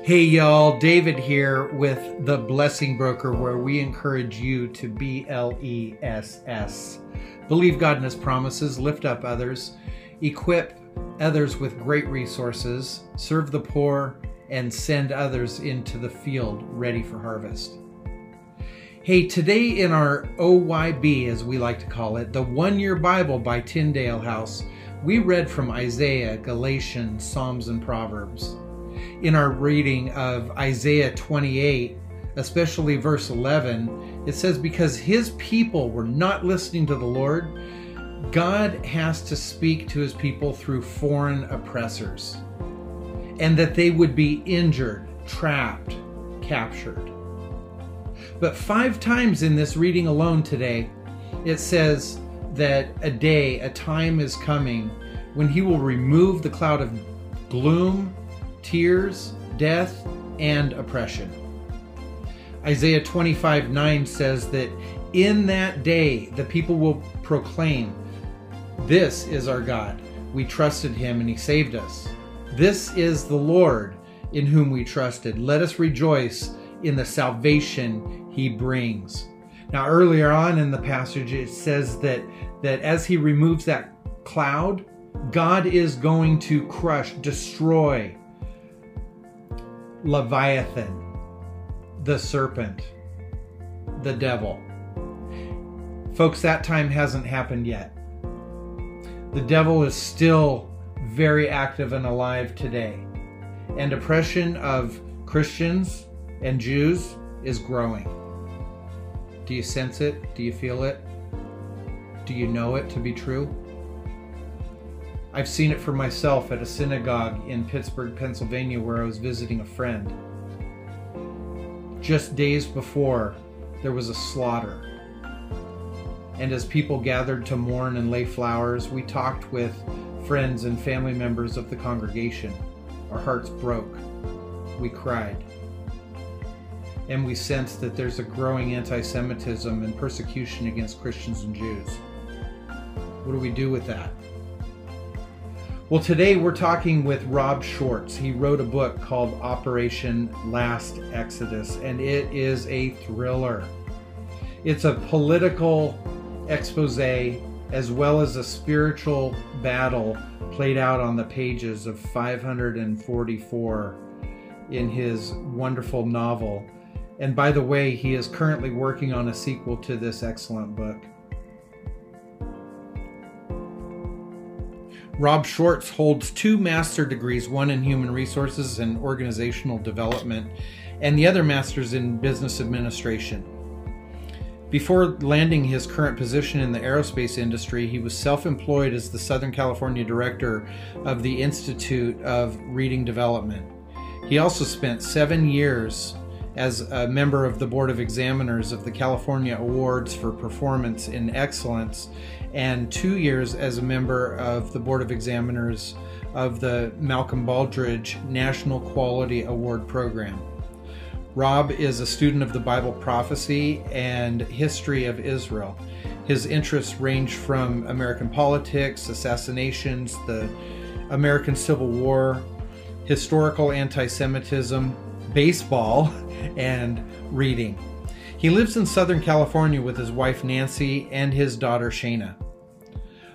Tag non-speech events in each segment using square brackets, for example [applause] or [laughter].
Hey, y'all, David here with The Blessing Broker, where we encourage you to B L E S S. Believe God in His promises, lift up others, equip others with great resources, serve the poor, and send others into the field ready for harvest. Hey, today in our OYB, as we like to call it, the One Year Bible by Tyndale House, we read from Isaiah, Galatians, Psalms, and Proverbs in our reading of Isaiah 28, especially verse 11, it says, Because his people were not listening to the Lord, God has to speak to his people through foreign oppressors, and that they would be injured, trapped, captured. But five times in this reading alone today, it says that a day, a time is coming when he will remove the cloud of gloom tears, death, and oppression. Isaiah 25 9 says that in that day the people will proclaim, This is our God. We trusted him and he saved us. This is the Lord in whom we trusted. Let us rejoice in the salvation he brings. Now, earlier on in the passage, it says that, that as he removes that cloud, God is going to crush, destroy Leviathan, the serpent, the devil. Folks, that time hasn't happened yet. The devil is still very active and alive today. And oppression of Christians and Jews is growing. Do you sense it? Do you feel it? Do you know it to be true? I've seen it for myself at a synagogue in Pittsburgh, Pennsylvania, where I was visiting a friend. Just days before, there was a slaughter. And as people gathered to mourn and lay flowers, we talked with friends and family members of the congregation. Our hearts broke. We cried. And we sensed that there's a growing anti Semitism and persecution against Christians and Jews. What do we do with that? Well, today we're talking with Rob Schwartz. He wrote a book called Operation Last Exodus, and it is a thriller. It's a political expose as well as a spiritual battle played out on the pages of 544 in his wonderful novel. And by the way, he is currently working on a sequel to this excellent book. Rob Schwartz holds two master degrees, one in human resources and organizational development, and the other master's in business administration. Before landing his current position in the aerospace industry, he was self employed as the Southern California director of the Institute of Reading Development. He also spent seven years as a member of the Board of Examiners of the California Awards for Performance in Excellence and two years as a member of the Board of Examiners of the Malcolm Baldrige National Quality Award Program. Rob is a student of the Bible prophecy and history of Israel. His interests range from American politics, assassinations, the American Civil War, historical anti Semitism, baseball, [laughs] and reading. He lives in Southern California with his wife Nancy and his daughter Shayna.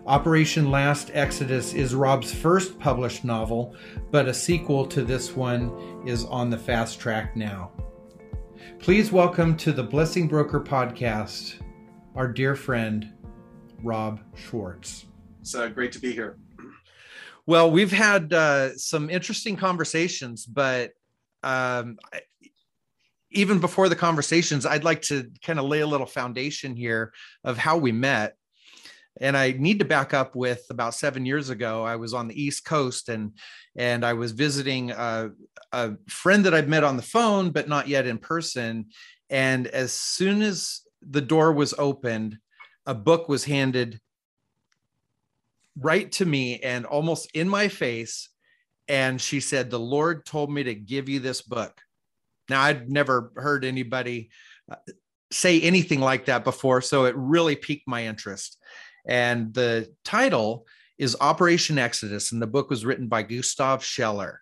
Operation Last Exodus is Rob's first published novel, but a sequel to this one is on the fast track now. Please welcome to the Blessing Broker podcast our dear friend, Rob Schwartz. It's uh, great to be here. [clears throat] Well, we've had uh, some interesting conversations, but um, even before the conversations, I'd like to kind of lay a little foundation here of how we met. And I need to back up with about seven years ago. I was on the East Coast and and I was visiting a, a friend that I'd met on the phone, but not yet in person. And as soon as the door was opened, a book was handed right to me and almost in my face. And she said, The Lord told me to give you this book. Now, I'd never heard anybody uh, say anything like that before, so it really piqued my interest. And the title is Operation Exodus, and the book was written by Gustav Scheller.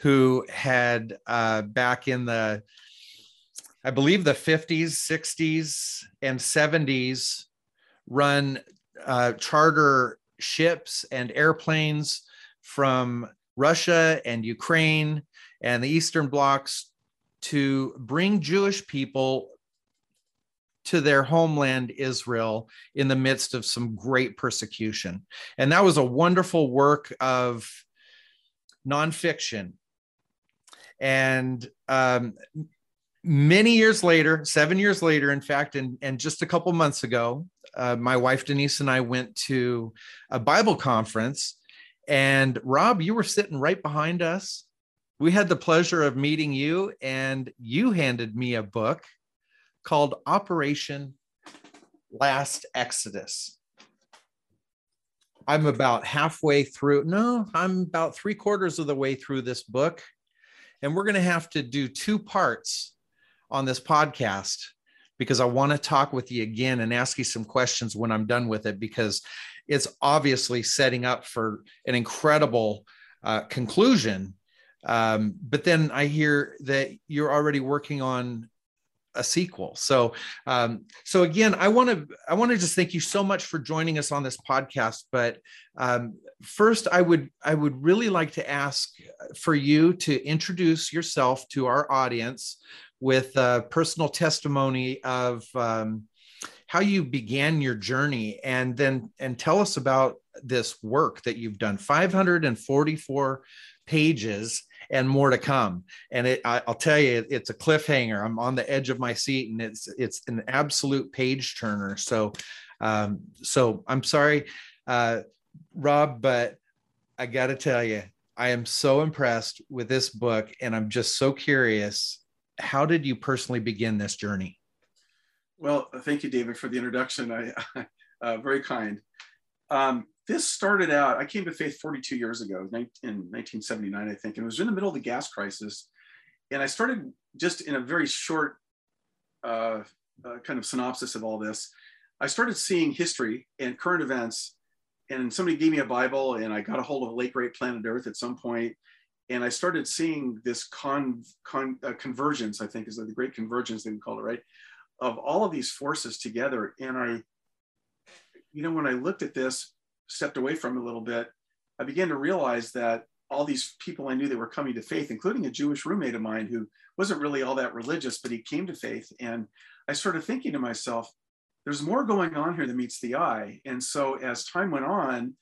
who had uh, back in the, I believe, the 50s, 60s, and 70s run uh, charter ships and airplanes from Russia and Ukraine and the Eastern blocs to bring Jewish people to their homeland Israel in the midst of some great persecution. And that was a wonderful work of nonfiction. And um, many years later, seven years later, in fact, and, and just a couple months ago, uh, my wife Denise and I went to a Bible conference. And Rob, you were sitting right behind us. We had the pleasure of meeting you, and you handed me a book called Operation Last Exodus. I'm about halfway through. No, I'm about three quarters of the way through this book. And we're going to have to do two parts on this podcast because I want to talk with you again and ask you some questions when I'm done with it because it's obviously setting up for an incredible uh, conclusion. Um, but then I hear that you're already working on a sequel. So, um, so again, I want to I want to just thank you so much for joining us on this podcast. But um, first, I would I would really like to ask for you to introduce yourself to our audience with a personal testimony of um, how you began your journey, and then and tell us about this work that you've done. Five hundred and forty-four pages and more to come. And it, I, will tell you, it's a cliffhanger. I'm on the edge of my seat, and it's it's an absolute page turner. So, um, so I'm sorry, uh, Rob, but I got to tell you, I am so impressed with this book, and I'm just so curious. How did you personally begin this journey? Well, thank you, David, for the introduction. I, [laughs] uh, very kind. Um, this started out, I came to faith 42 years ago in 1979, I think, and it was in the middle of the gas crisis. And I started just in a very short uh, uh, kind of synopsis of all this. I started seeing history and current events, and somebody gave me a Bible, and I got a hold of a Late Great Planet Earth at some point, and I started seeing this con, con uh, convergence. I think is the great convergence they would call it, right? Of all of these forces together, and I, you know, when I looked at this, stepped away from it a little bit, I began to realize that all these people I knew that were coming to faith, including a Jewish roommate of mine who wasn't really all that religious, but he came to faith. And I started thinking to myself, there's more going on here than meets the eye. And so as time went on,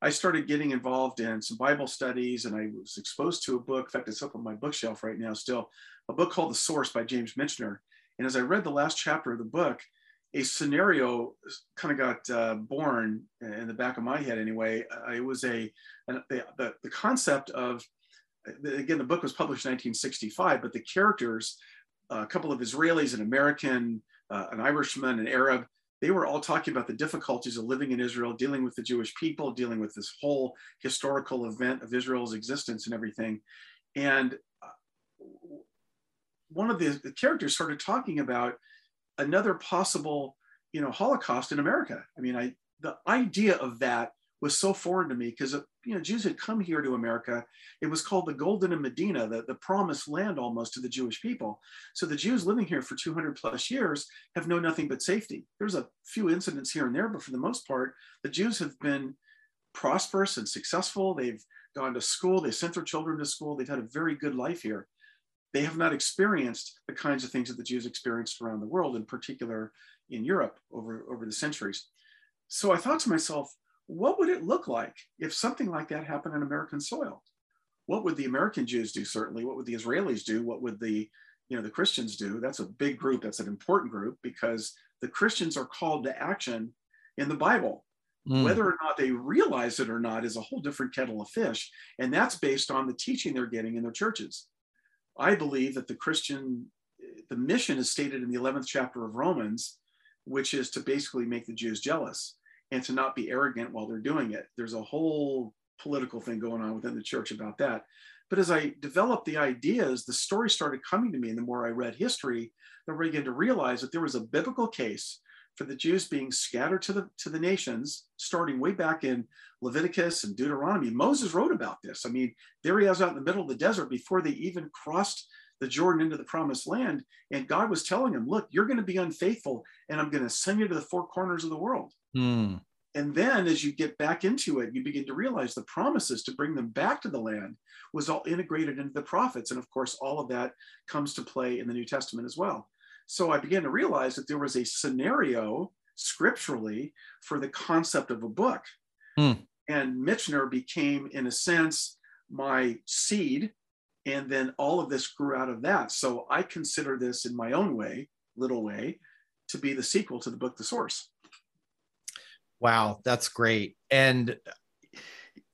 I started getting involved in some Bible studies and I was exposed to a book. In fact, it's up on my bookshelf right now still, a book called The Source by James Michener. And as I read the last chapter of the book, a scenario kind of got uh, born in the back of my head anyway. Uh, it was a, an, the, the, concept of, again, the book was published in 1965, but the characters, uh, a couple of Israelis, an American, uh, an Irishman, an Arab, they were all talking about the difficulties of living in Israel, dealing with the Jewish people, dealing with this whole historical event of Israel's existence and everything. And uh, one of the characters started talking about another possible, you know, Holocaust in America. I mean, I the idea of that was so foreign to me because you know Jews had come here to America. It was called the Goldene Medina, the, the promised land almost to the Jewish people. So the Jews living here for 200 plus years have known nothing but safety. There's a few incidents here and there, but for the most part, the Jews have been prosperous and successful. They've gone to school. They sent their children to school. They've had a very good life here they have not experienced the kinds of things that the Jews experienced around the world, in particular in Europe over, over the centuries. So I thought to myself, what would it look like if something like that happened on American soil? What would the American Jews do, certainly? What would the Israelis do? What would the you know the Christians do? That's a big group, that's an important group because the Christians are called to action in the Bible. Mm. Whether or not they realize it or not is a whole different kettle of fish. And that's based on the teaching they're getting in their churches. I believe that the Christian, the mission is stated in the 11th chapter of Romans, which is to basically make the Jews jealous and to not be arrogant while they're doing it. There's a whole political thing going on within the church about that. But as I developed the ideas, the story started coming to me. And the more I read history, the more I began to realize that there was a biblical case the Jews being scattered to the to the nations, starting way back in Leviticus and Deuteronomy. Moses wrote about this. I mean, there he is out in the middle of the desert before they even crossed the Jordan into the promised land. And God was telling him, Look, you're going to be unfaithful, and I'm going to send you to the four corners of the world. Hmm. And then as you get back into it, you begin to realize the promises to bring them back to the land was all integrated into the prophets. And of course, all of that comes to play in the New Testament as well. So I began to realize that there was a scenario scripturally for the concept of a book. Hmm. And Michener became, in a sense, my seed. And then all of this grew out of that. So I consider this in my own way, little way, to be the sequel to the book, The Source. Wow, that's great. And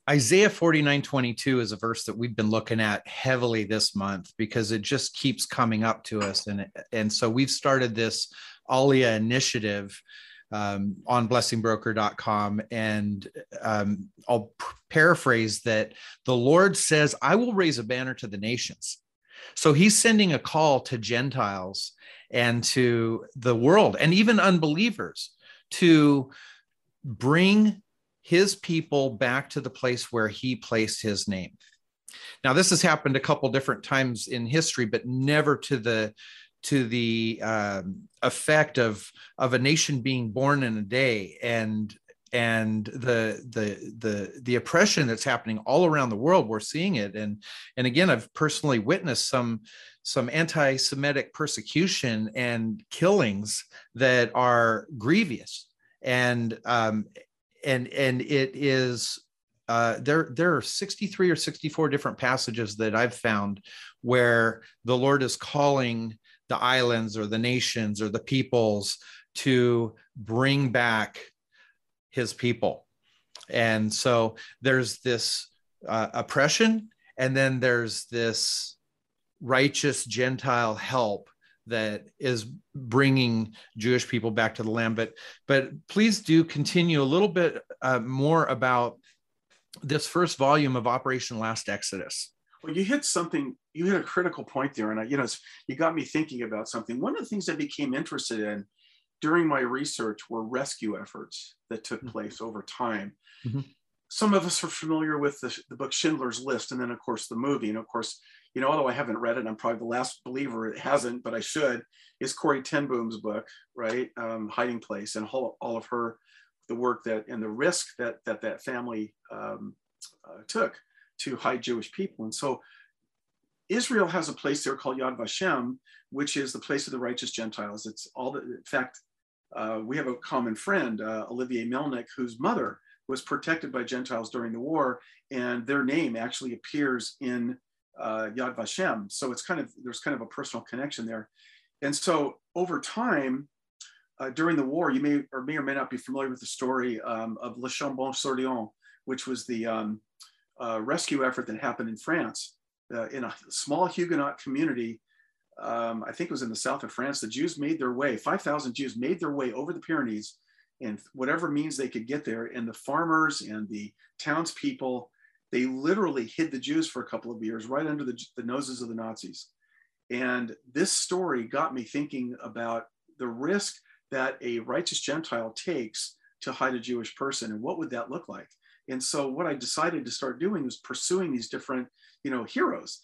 Isaiah 49 22 is a verse that we've been looking at heavily this month because it just keeps coming up to us. And, and so we've started this Aliyah initiative um, on blessingbroker.com. And um, I'll paraphrase that the Lord says, I will raise a banner to the nations. So he's sending a call to Gentiles and to the world and even unbelievers to bring his people back to the place where he placed his name. Now, this has happened a couple different times in history, but never to the to the um, effect of of a nation being born in a day and and the the the the oppression that's happening all around the world we're seeing it and and again i've personally witnessed some some anti-semitic persecution and killings that are grievous and um, and and it is uh, there there are 63 or 64 different passages that I've found where the Lord is calling the islands or the nations or the peoples to bring back his people. And so there's this uh, oppression, and then there's this righteous Gentile help that is bringing Jewish people back to the land. But but please do continue a little bit uh, more about this first volume of Operation Last Exodus. Well, you hit something. You hit a critical point there, and I, you know, you got me thinking about something. One of the things I became interested in during my research were rescue efforts that took mm-hmm. place over time. Mm-hmm. Some of us are familiar with the, the book Schindler's List, and then of course the movie, and of course you know, although I haven't read it, I'm probably the last believer it hasn't, but I should, is Corrie ten Boom's book, right? Um, Hiding Place and all, all, of her, the work that and the risk that that that family um, uh, took to hide Jewish people. And so Israel has a place there called Yad Vashem, which is the place of the righteous Gentiles. It's all the, in fact, uh, we have a common friend, uh, Olivier Melnick, whose mother was protected by Gentiles during the war, and their name actually appears in uh, Yad Vashem. So it's kind of, there's kind of a personal connection there. And so over time, uh, during the war, you may or may or may not be familiar with the story um, of Le Chambon-sur-Lignon, which was the um, uh, rescue effort that happened in France. Uh, in a small Huguenot community, um, I think it was in the south of France, the Jews made their way, 5,000 Jews made their way over the Pyrenees and whatever means they could get there. And the farmers and the townspeople they literally hid the Jews for a couple of years right under the, the noses of the Nazis. And this story got me thinking about the risk that a righteous Gentile takes to hide a Jewish person and what would that look like? And so what I decided to start doing was pursuing these different, you know, heroes.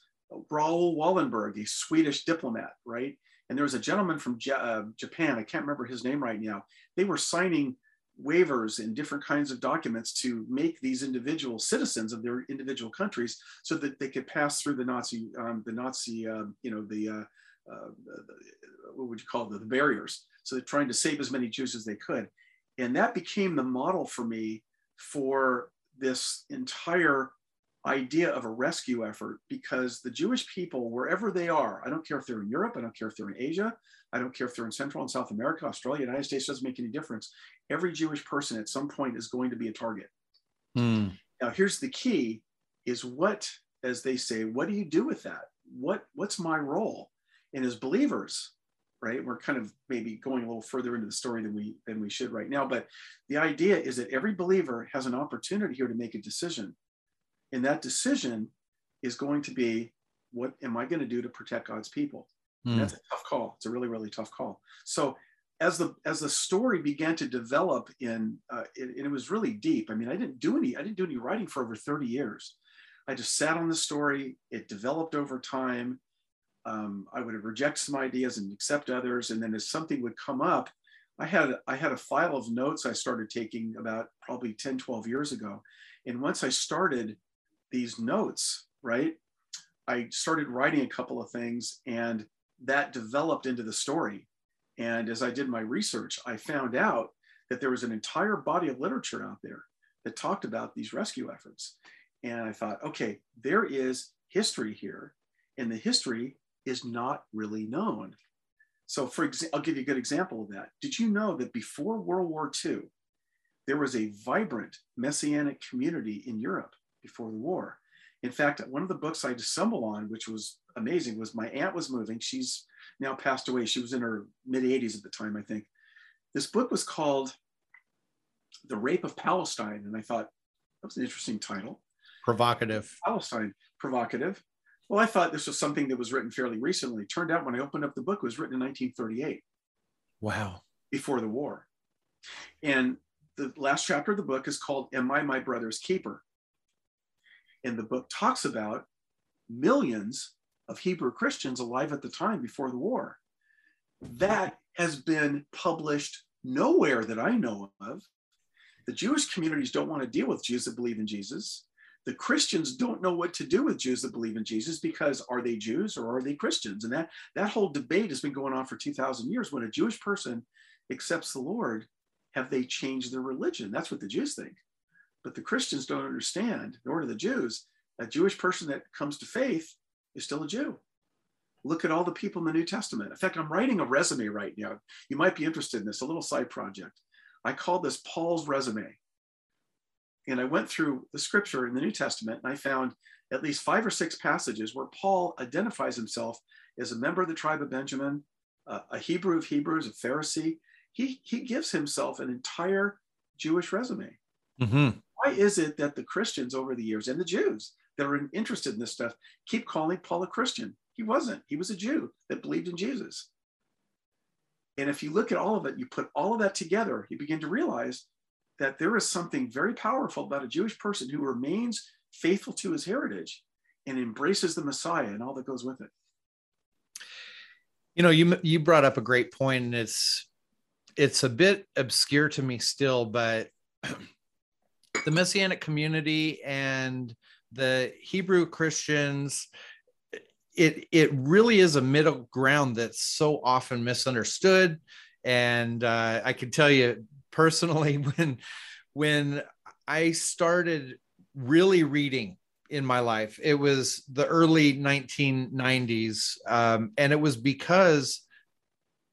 Raoul Wallenberg, a Swedish diplomat, right? And there was a gentleman from J- uh, Japan, I can't remember his name right now. They were signing waivers and different kinds of documents to make these individual citizens of their individual countries so that they could pass through the Nazi, um, the Nazi, uh, you know, the, uh, uh, what would you call it, the barriers. So they're trying to save as many Jews as they could. And that became the model for me for this entire idea of a rescue effort because the Jewish people, wherever they are, I don't care if they're in Europe, I don't care if they're in Asia, I don't care if they're in Central and South America, Australia, United States, doesn't make any difference. Every Jewish person at some point is going to be a target. Mm. Now, here's the key is what, as they say, what do you do with that? What, what's my role? And as believers, right, we're kind of maybe going a little further into the story than we than we should right now. But the idea is that every believer has an opportunity here to make a decision. And that decision is going to be what am I going to do to protect God's people? Mm. That's a tough call. It's a really, really tough call. So as the as the story began to develop in uh, it, it was really deep i mean i didn't do any i didn't do any writing for over 30 years i just sat on the story it developed over time um, i would have reject some ideas and accept others and then as something would come up i had i had a file of notes i started taking about probably 10 12 years ago and once i started these notes right i started writing a couple of things and that developed into the story and as I did my research, I found out that there was an entire body of literature out there that talked about these rescue efforts. And I thought, okay, there is history here, and the history is not really known. So, for example, I'll give you a good example of that. Did you know that before World War II, there was a vibrant messianic community in Europe before the war? In fact, one of the books I stumbled on, which was amazing, was my aunt was moving. She's now passed away. She was in her mid 80s at the time, I think. This book was called The Rape of Palestine. And I thought, that was an interesting title. Provocative. Palestine, provocative. Well, I thought this was something that was written fairly recently. Turned out when I opened up the book, it was written in 1938. Wow. Before the war. And the last chapter of the book is called Am I My Brother's Keeper? And the book talks about millions of Hebrew Christians alive at the time before the war. That has been published nowhere that I know of. The Jewish communities don't want to deal with Jews that believe in Jesus. The Christians don't know what to do with Jews that believe in Jesus because are they Jews or are they Christians? And that, that whole debate has been going on for 2,000 years. When a Jewish person accepts the Lord, have they changed their religion? That's what the Jews think. But the Christians don't understand, nor do the Jews. A Jewish person that comes to faith is still a Jew. Look at all the people in the New Testament. In fact, I'm writing a resume right now. You might be interested in this, a little side project. I called this Paul's resume. And I went through the scripture in the New Testament and I found at least five or six passages where Paul identifies himself as a member of the tribe of Benjamin, uh, a Hebrew of Hebrews, a Pharisee. He, he gives himself an entire Jewish resume. Mm-hmm. Why is it that the Christians over the years and the Jews that are interested in this stuff keep calling Paul a Christian. He wasn't. He was a Jew that believed in Jesus. And if you look at all of it, you put all of that together, you begin to realize that there is something very powerful about a Jewish person who remains faithful to his heritage and embraces the Messiah and all that goes with it. You know, you you brought up a great point, and it's it's a bit obscure to me still, but [clears throat] the messianic community and the Hebrew Christians, it it really is a middle ground that's so often misunderstood. And uh, I can tell you personally, [laughs] when when I started really reading in my life, it was the early 1990s, um, and it was because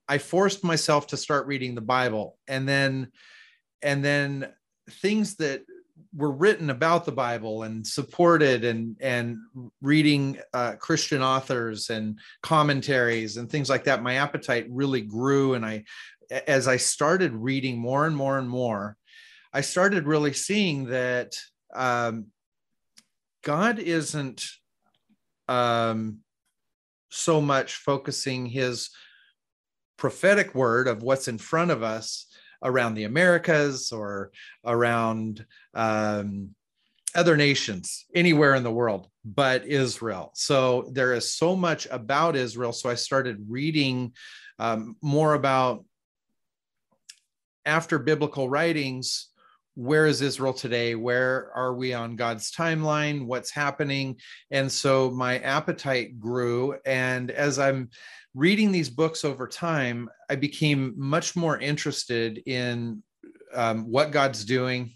I forced myself to start reading the Bible, and then and then things that were written about the Bible and supported and and reading uh, Christian authors and commentaries and things like that, my appetite really grew. And I, as I started reading more and more and more, I started really seeing that um, God isn't um, so much focusing His prophetic word of what's in front of us around the Americas or around um, other nations anywhere in the world but Israel. So there is so much about Israel. So I started reading um, more about after biblical writings. Where is Israel today? Where are we on God's timeline? What's happening? And so my appetite grew. And as I'm reading these books over time, I became much more interested in um, what God's doing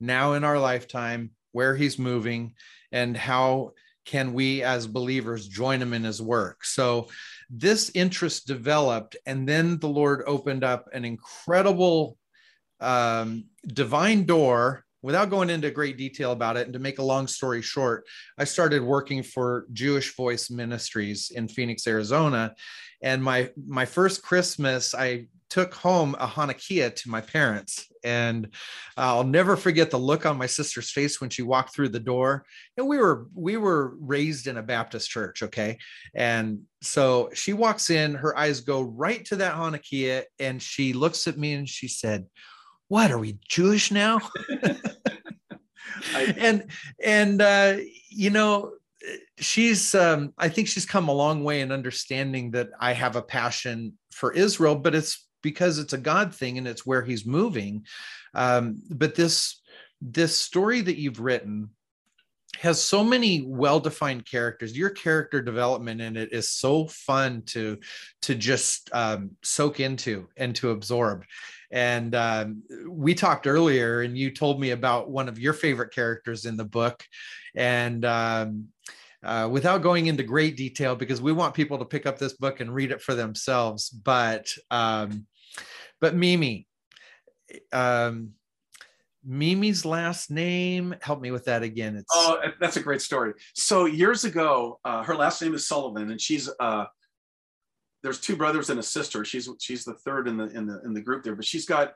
now in our lifetime, where He's moving, and how can we as believers join Him in His work. So this interest developed, and then the Lord opened up an incredible um, divine door without going into great detail about it, and to make a long story short, I started working for Jewish Voice Ministries in Phoenix, Arizona. And my my first Christmas, I took home a Hanukkah to my parents. And I'll never forget the look on my sister's face when she walked through the door. And we were we were raised in a Baptist church, okay? And so she walks in, her eyes go right to that Hanukkah, and she looks at me and she said, What are we Jewish now? [laughs] I, [laughs] and and uh, you know, she's um, I think she's come a long way in understanding that I have a passion for Israel, but it's because it's a God thing and it's where he's moving. Um, but this this story that you've written has so many well-defined characters your character development in it is so fun to to just um, soak into and to absorb and um, we talked earlier and you told me about one of your favorite characters in the book and um, uh, without going into great detail because we want people to pick up this book and read it for themselves. But um, but Mimi, um, Mimi's last name, help me with that again. It's oh, that's a great story. So years ago, uh, her last name is Sullivan, and she's uh, there's two brothers and a sister. She's she's the third in the in the in the group there, but she's got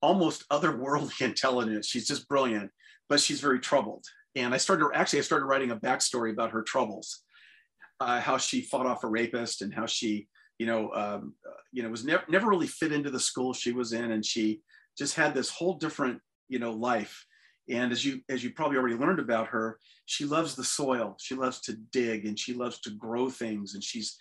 almost otherworldly [laughs] intelligence. She's just brilliant, but she's very troubled. And I started actually I started writing a backstory about her troubles, uh, how she fought off a rapist and how she you know um, you know was never never really fit into the school she was in. And she just had this whole different you know life. And as you as you probably already learned about her she loves the soil. She loves to dig and she loves to grow things. And she's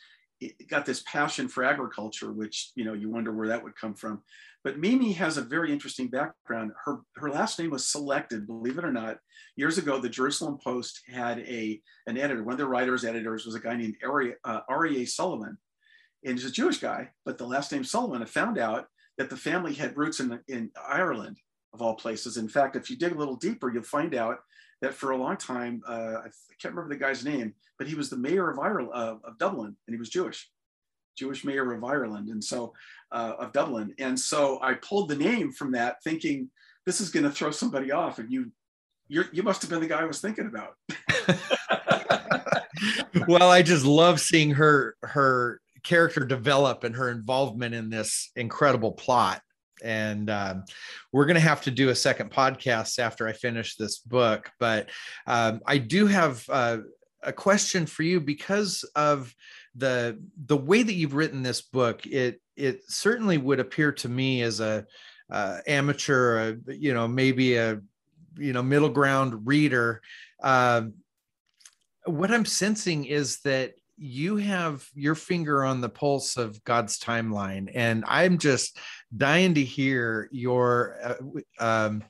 got this passion for agriculture which you know you wonder where that would come from but Mimi has a very interesting background. Her, her last name was selected, believe it or not. Years ago, the Jerusalem Post had a, an editor. One of the writers, editors was a guy named Ari, uh. Sullivan. And he's a Jewish guy, but the last name Sullivan, I found out that the family had roots in, in Ireland, of all places. In fact, if you dig a little deeper, you'll find out that for a long time, uh, I can't remember the guy's name, but he was the mayor of Ireland, uh, of Dublin, and he was Jewish. Jewish mayor of Ireland, and so uh, of Dublin. And so I pulled the name from that, thinking this is going to throw somebody off. And you, you you must have been the guy I was thinking about. [laughs] well, I just love seeing her her character develop and her involvement in this incredible plot. And um, we're going to have to do a second podcast after I finish this book. But um, I do have uh, a question for you because of the the way that you've written this book it it certainly would appear to me as a uh, amateur uh, you know maybe a you know middle ground reader uh, what i'm sensing is that you have your finger on the pulse of god's timeline and i'm just dying to hear your uh, um,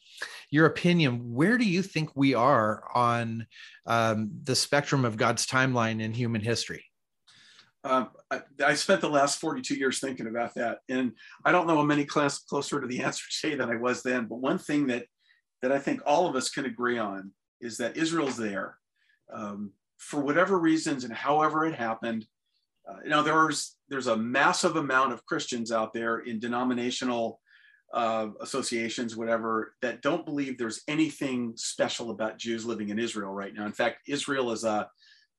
your opinion where do you think we are on um, the spectrum of god's timeline in human history um, I, I, spent the last 42 years thinking about that, and I don't know how many class closer to the answer [laughs] today than I was then. But one thing that that I think all of us can agree on is that Israel's there um, for whatever reasons and however it happened. Uh, know, there's there's a massive amount of Christians out there in denominational uh, associations, whatever, that don't believe there's anything special about Jews living in Israel right now. In fact, Israel is a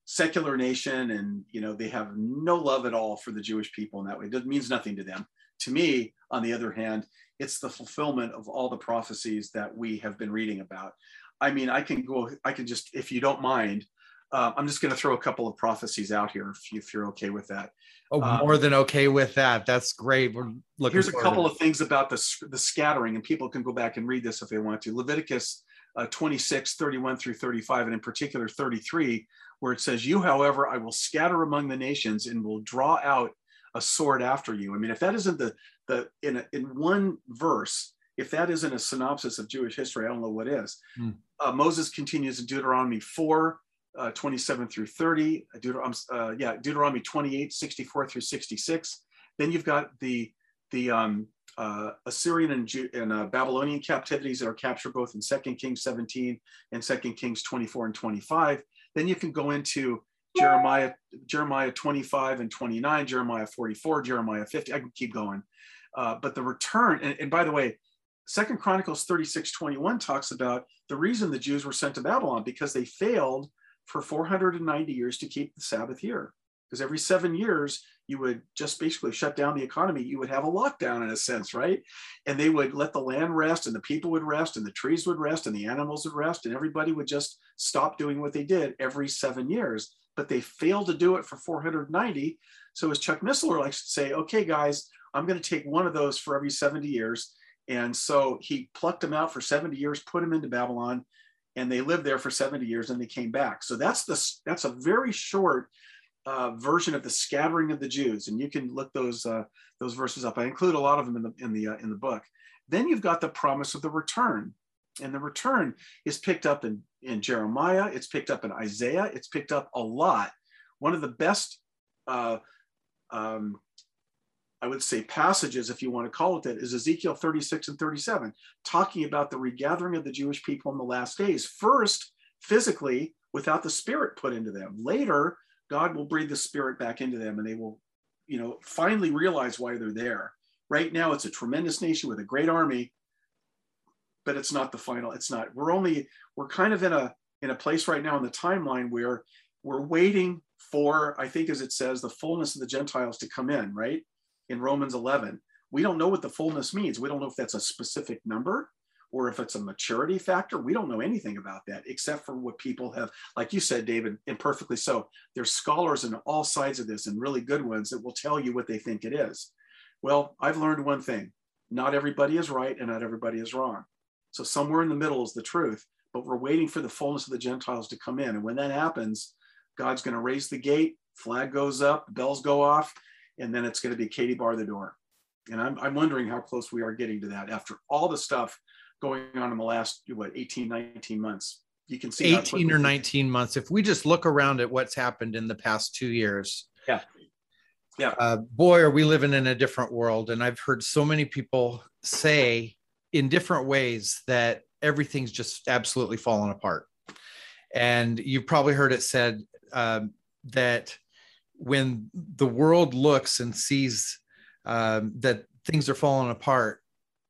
secular nation and you know they have no love at all for the jewish people in that way. It means nothing to them. To me on the other hand it's the fulfillment of all the prophecies that we have been reading about. I mean i can go i can just if you don't mind uh, i'm just going to throw a couple of prophecies out here if, you, if you're okay with that oh um, more than okay with that that's great we're looking here's a couple of things about the, the scattering and people can go back and read this if they want to leviticus uh, 26 31 through 35 and in particular 33 where it says, You, however, I will scatter among the nations and will draw out a sword after you. I mean, if that isn't the, the in, a, in one verse, if that isn't a synopsis of Jewish history, I don't know what is. Hmm. Uh, Moses continues in Deuteronomy 4, uh, 27 through 30, uh, Deuteronomy, uh, yeah, Deuteronomy 28, 64 through 66. Then you've got the, the um, uh, Assyrian and, Ju- and uh, Babylonian captivities that are captured both in 2 Kings 17 and 2 Kings 24 and 25. Then you can go into Jeremiah, Jeremiah 25 and 29, Jeremiah 44, Jeremiah 50. I can keep going. Uh, but the return, and, and, by the way, Second Chronicles 36 21 talks about the reason the Jews were sent to Babylon because they failed for 490 years to keep the Sabbath year. Because every seven years, you would just basically shut down the economy. You would have a lockdown in a sense, right? And they would let the land rest, and the people would rest, and the trees would rest, and the animals would rest, and everybody would just stop doing what they did every seven years. But they failed to do it for 490. So, as Chuck Missler likes to say, okay, guys, I'm going to take one of those for every 70 years. And so he plucked them out for 70 years, put them into Babylon, and they lived there for 70 years and they came back. So that's the that's a very short uh, version of the scattering of the Jews, and you can look those uh, those verses up. I include a lot of them in the in the uh, in the book. Then you've got the promise of the return, and the return is picked up in in Jeremiah. It's picked up in Isaiah. It's picked up a lot. One of the best uh, um, I would say passages, if you want to call it that, is Ezekiel 36 and 37, talking about the regathering of the Jewish people in the last days. First, physically, without the spirit put into them. Later, God will breathe the spirit back into them and they will, you know, finally realize why they're there. Right now, it's a tremendous nation with a great army, but it's not the final. It's not. We're only, we're kind of in a in a place right now in the timeline where we're waiting for, I think as it says, the fullness of the Gentiles to come in, right? In Romans 11. We don't know what the fullness means. We don't know if that's a specific number or if it's a maturity factor. We don't know anything about that except for what people have, like you said, David, imperfectly so. There's scholars on all sides of this and really good ones that will tell you what they think it is. Well, I've learned one thing not everybody is right and not everybody is wrong. So somewhere in the middle is the truth, but we're waiting for the fullness of the Gentiles to come in. And when that happens, God's going to raise the gate, flag goes up, bells go off, and then it's going to be Katie bar the door. And I'm, I'm wondering how close we are getting to that after all the stuff going on in the last, what, 18, 19 months. You can see 18 or 19 months. If we just look around at what's happened in the past two years. Yeah. Yeah. Uh, boy, are we living in a different world. And I've heard so many people say in different ways that everything's just absolutely fallen apart. And you've probably heard it said um, that when the world looks and sees um, that things are falling apart,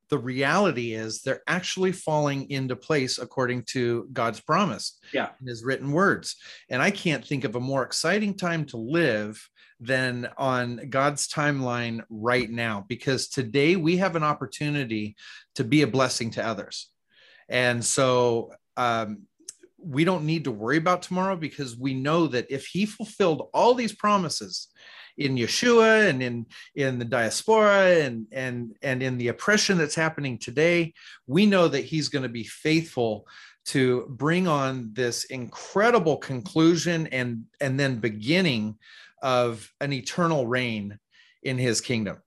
the reality is they're actually falling into place according to God's promise yeah. in his written words. And I can't think of a more exciting time to live than on God's timeline right now, because today we have an opportunity to be a blessing to others. And so um, we don't need to worry about tomorrow because we know that if he fulfilled all these promises in Yeshua and in in the diaspora and and and in the oppression that's happening today, we know that he's going to be faithful to bring on this incredible conclusion and and then beginning of an eternal reign in his kingdom.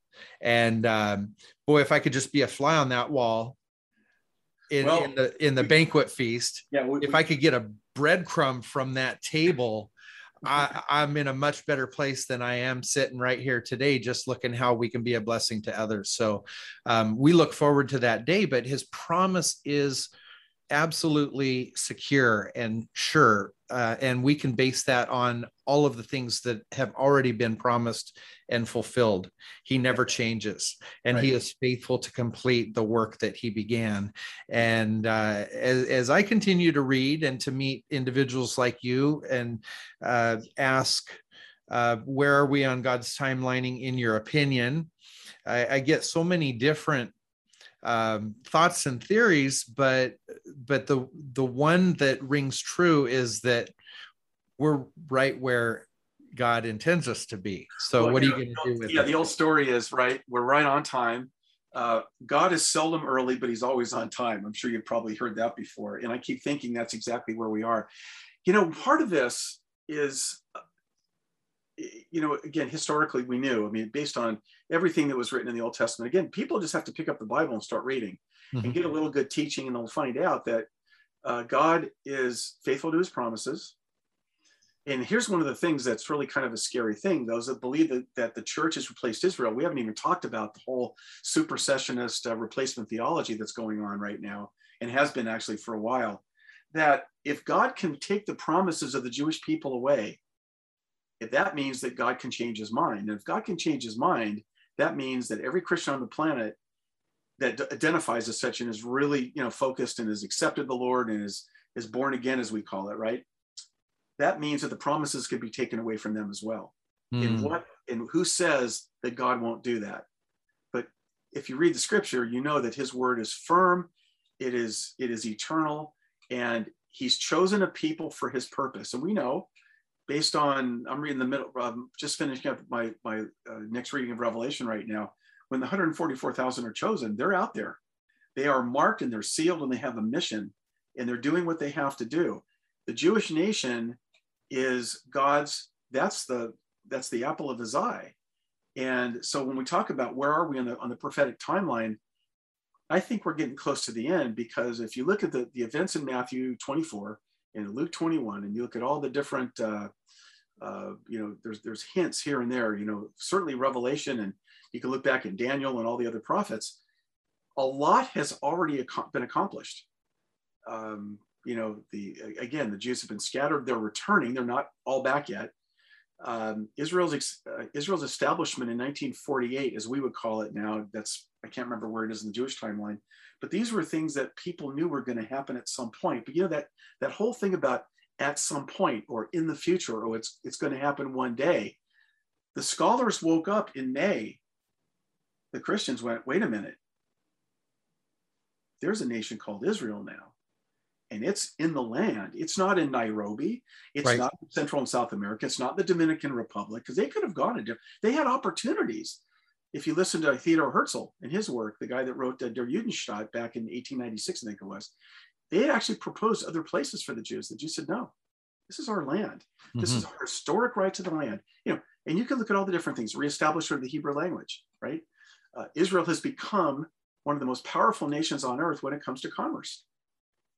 And um, boy, if I could just be a fly on that wall in, well, in the in the banquet feast. Yeah, we, if I could get a breadcrumb from that table, [laughs] I, I'm in a much better place than I am sitting right here today, just looking how we can be a blessing to others. So um, we look forward to that day. But His promise is absolutely secure and sure. Uh, and we can base that on all of the things that have already been promised and fulfilled. He never changes, and right. he is faithful to complete the work that he began. And uh, as, as, I continue to read and to meet individuals like you and uh, ask, uh, where are we on God's timelining in your opinion? I, I get so many different um, thoughts and theories, but but the the one that rings true is that we're right where God intends us to be. So well, what are you going to do with yeah, it? the old story is right. We're right on time. Uh, God is seldom early, but He's always on time. I'm sure you've probably heard that before, and I keep thinking that's exactly where we are. You know, part of this is you know, again, historically, we knew, I mean, based on everything that was written in the Old Testament, again, people just have to pick up the Bible and start reading mm-hmm. and get a little good teaching, and they'll find out that uh, God is faithful to his promises. And here's one of the things that's really kind of a scary thing those that believe that, that the church has replaced Israel. We haven't even talked about the whole supersessionist uh, replacement theology that's going on right now and has been actually for a while. That if God can take the promises of the Jewish people away, if that means that God can change his mind. And if God can change his mind, that means that every Christian on the planet that identifies as such and is really you know focused and has accepted the Lord and is is born again as we call it, right? That means that the promises could be taken away from them as well. Mm. And what and who says that God won't do that? But if you read the scripture, you know that his word is firm, it is it is eternal, and he's chosen a people for his purpose. And we know based on I'm reading the middle, um, just finishing up my my uh, next reading of Revelation right now. When the 144,000 are chosen, they're out there. They are marked and they're sealed and they have a mission and they're doing what they have to do. The Jewish nation is God's. That's the that's the apple of his eye. And so when we talk about where are we on the on the prophetic timeline, I think we're getting close to the end because if you look at the, the events in Matthew 24 and Luke 21, and you look at all the different, uh, uh, you know, there's there's hints here and there. You know, certainly Revelation, and you can look back at Daniel and all the other prophets. A lot has already been accomplished. Um, you know, the again, the Jews have been scattered. They're returning. They're not all back yet um, Israel's uh, Israel's establishment in 1948, as we would call it now, that's I can't remember where it is in the Jewish timeline, but these were things that people knew were going to happen at some point. But you know that that whole thing about at some point or in the future or it's it's going to happen one day. The scholars woke up in May. The Christians went, wait a minute. There's a nation called Israel now and it's in the land. It's not in Nairobi. It's right. not Central and South America. It's not the Dominican Republic because they could have gone into. They had opportunities. If you listen to Theodore Herzl and his work, the guy that wrote uh, Der Judenstaat back in 1896, I think it was, they had actually proposed other places for the Jews. The Jews said, "No, this is our land. This mm-hmm. is our historic right to the land." You know, and you can look at all the different things. Reestablishment of the Hebrew language, right? Uh, Israel has become one of the most powerful nations on earth when it comes to commerce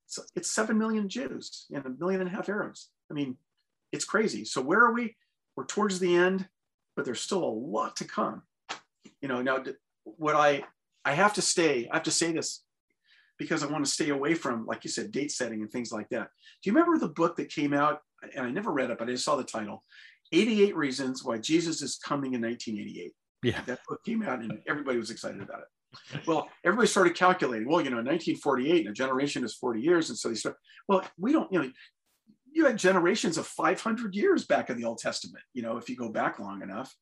it's, it's 7 million Jews and a million and a half Arabs. I mean, it's crazy. So where are we? We're towards the end, but there's still a lot to come. You know, now what I I have to stay, I have to say this because I want to stay away from, like you said, date setting and things like that. Do you remember the book that came out? And I never read it, but I just saw the title 88 Reasons Why Jesus is Coming in 1988. Yeah. That book came out and everybody was excited about it well, everybody started calculating. Well, you know, 1948, and a generation is 40 years, and so they start. Well, we don't. You know, you had generations of 500 years back in the Old Testament. You know, if you go back long enough,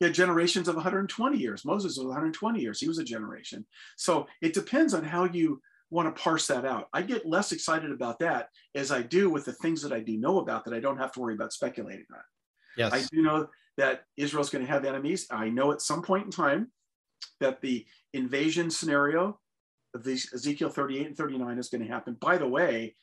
you had generations of 120 years. Moses was 120 years. He was a generation. So it depends on how you want to parse that out. I get less excited about that as I do with the things that I do know about that I don't have to worry about speculating on. Yes. I do know that Israel's going to have enemies. I know at some point in time that the invasion scenario of these Ezekiel 38 and 39 is going to happen. By the way,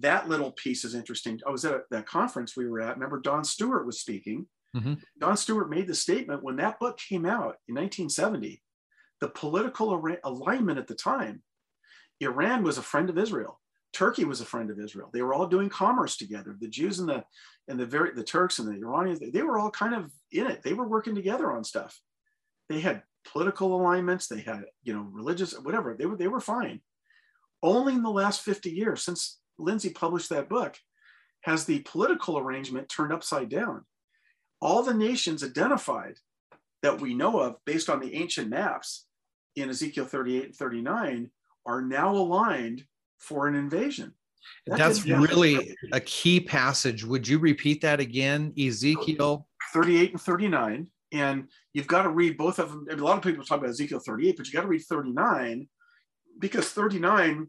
that little piece is interesting. I was at that conference we were at. Remember, Don Stewart was speaking. Mm-hmm. Don Stewart made the statement when that book came out in 1970. The political alignment at the time, Iran was a friend of Israel. Turkey was a friend of Israel. They were all doing commerce together. The Jews and the and the very the Turks and the Iranians, they were all kind of in it. They were working together on stuff. They had political alignments, they had, you know, religious, whatever. They were they were fine. Only in the last 50 years, since Lindsey published that book, has the political arrangement turned upside down. All the nations identified that we know of based on the ancient maps in Ezekiel 38 and 39 are now aligned for an invasion. That That's really a key passage. Would you repeat that again? Ezekiel 38 and 39 and you've got to read both of them. a lot of people talk about Ezekiel 38, but you got to read 39 because 39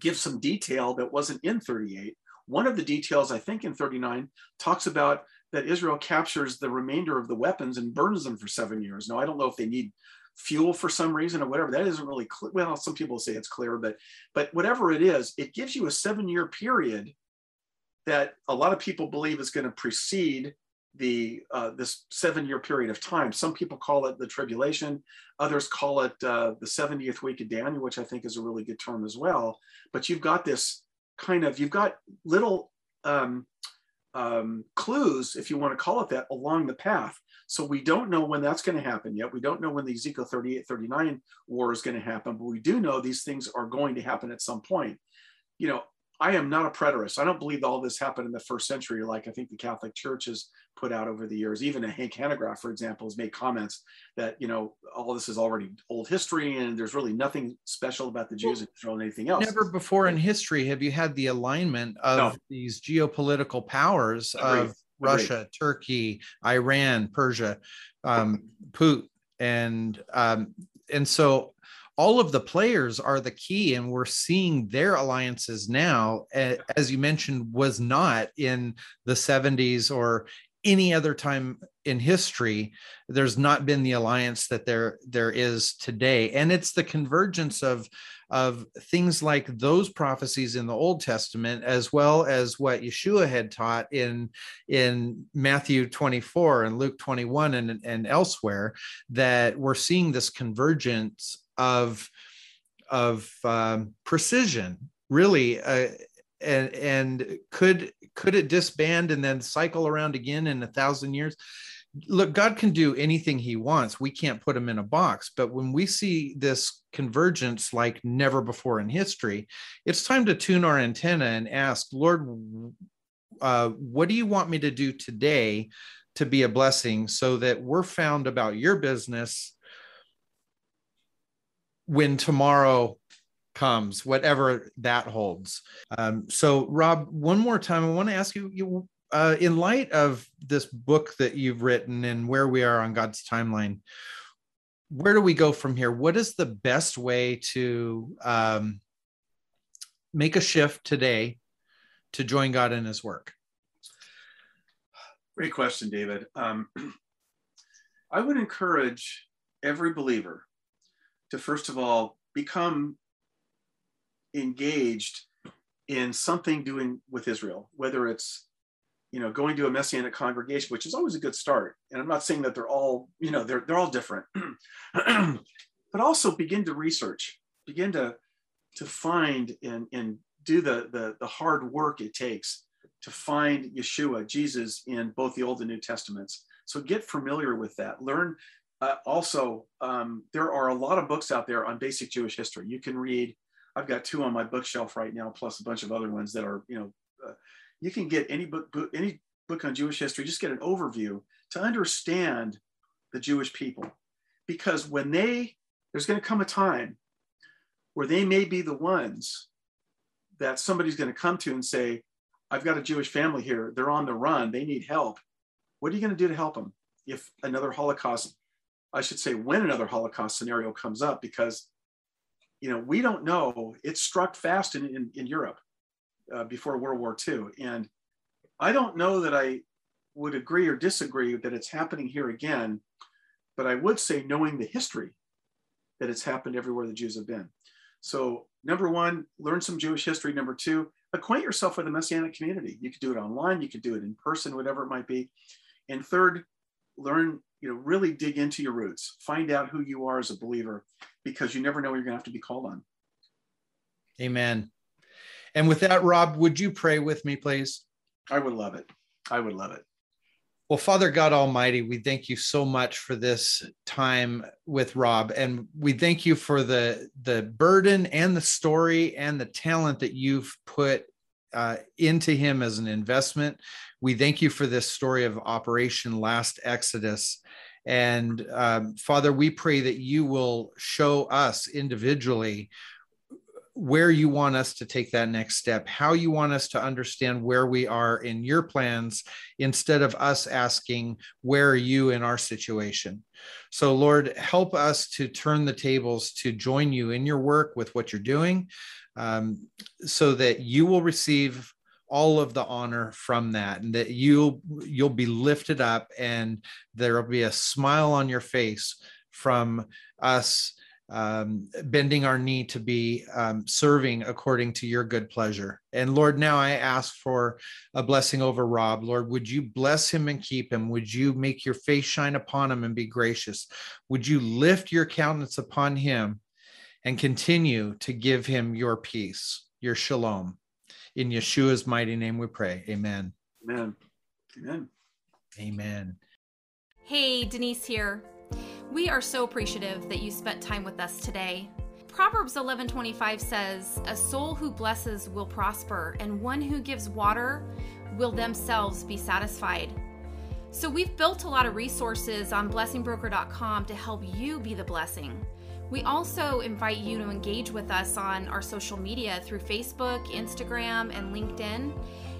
gives some detail that wasn't in 38. One of the details, I think, in 39 talks about that Israel captures the remainder of the weapons and burns them for seven years. Now, I don't know if they need fuel for some reason or whatever. That isn't really clear. Well, some people say it's clear, but but whatever it is, it gives you a seven-year period that a lot of people believe is going to precede the uh, this seven year period of time. Some people call it the tribulation, others call it uh, the 70th week of Daniel, which I think is a really good term as well. But you've got this kind of you've got little um, um, clues, if you want to call it that, along the path. So we don't know when that's going to happen yet. We don't know when the Ezekiel 38, 39 war is going to happen, but we do know these things are going to happen at some point. You know, I am not a preterist. I don't believe all this happened in the first century, like I think the Catholic Church has put out over the years. Even a Hank Hanegraaff, for example, has made comments that you know all this is already old history, and there's really nothing special about the Jews in Israel and anything else. Never before in history have you had the alignment of no. these geopolitical powers Agreed. of Russia, Agreed. Turkey, Iran, Persia, um, Putin, and um, and so all of the players are the key and we're seeing their alliances now as you mentioned was not in the 70s or any other time in history. There's not been the alliance that there there is today. And it's the convergence of of things like those prophecies in the old testament as well as what yeshua had taught in in matthew 24 and luke 21 and, and elsewhere that we're seeing this convergence of of um, precision really uh, and and could could it disband and then cycle around again in a thousand years? Look god can do anything he wants. We can't put him in a box. But when we see this convergence like never before in history it's time to tune our antenna and ask lord uh, what do you want me to do today to be a blessing so that we're found about your business when tomorrow comes, whatever that holds. Um, so, Rob, one more time, I want to ask you, you uh, in light of this book that you've written and where we are on God's timeline, where do we go from here? What is the best way to um, make a shift today to join God in His work? Great question, David. Um, [clears throat] I would encourage every believer to first of all become engaged in something doing with Israel, whether it's you know going to a messianic congregation, which is always a good start. And I'm not saying that they're all you know they're they're all different, [clears throat] but also begin to research, begin to to find and and do the the the hard work it takes to find Yeshua, Jesus, in both the Old and New Testaments. So get familiar with that. Learn uh, also, um, there are a lot of books out there on basic Jewish history. You can read. I've got two on my bookshelf right now, plus a bunch of other ones that are, you know, uh, you can get any book, book, any book on Jewish history. Just get an overview to understand the Jewish people, because when they there's going to come a time where they may be the ones that somebody's going to come to and say, "I've got a Jewish family here. They're on the run. They need help. What are you going to do to help them?" If another Holocaust I should say, when another Holocaust scenario comes up, because you know we don't know. It struck fast in in, in Europe uh, before World War II, and I don't know that I would agree or disagree that it's happening here again, but I would say, knowing the history, that it's happened everywhere the Jews have been. So, number one, learn some Jewish history. Number two, acquaint yourself with the Messianic community. You could do it online, you could do it in person, whatever it might be. And third, learn you know, really dig into your roots, find out who you are as a believer, because you never know you're going to have to be called on. Amen. And with that, Rob, would you pray with me, please? I would love it. I would love it. Well, Father God Almighty, we thank you so much for this time with Rob, and we thank you for the the burden and the story and the talent that you've put uh, into him as an investment. We thank you for this story of Operation Last Exodus. And um, Father, we pray that you will show us individually where you want us to take that next step, how you want us to understand where we are in your plans, instead of us asking, Where are you in our situation? So, Lord, help us to turn the tables to join you in your work with what you're doing um, so that you will receive all of the honor from that and that you'll you'll be lifted up and there'll be a smile on your face from us um, bending our knee to be um, serving according to your good pleasure. And Lord, now I ask for a blessing over Rob. Lord, would you bless him and keep him? Would you make your face shine upon him and be gracious? Would you lift your countenance upon him and continue to give him your peace, your shalom? In Yeshua's mighty name we pray. Amen. Amen. Amen. Amen. Hey, Denise here. We are so appreciative that you spent time with us today Proverbs 11:25 says, "A soul who blesses will prosper, and one who gives water will themselves be satisfied." So we've built a lot of resources on blessingbroker.com to help you be the blessing. We also invite you to engage with us on our social media through Facebook, Instagram, and LinkedIn.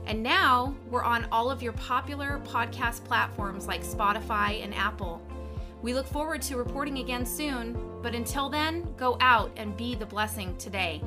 And now we're on all of your popular podcast platforms like Spotify and Apple. We look forward to reporting again soon, but until then, go out and be the blessing today.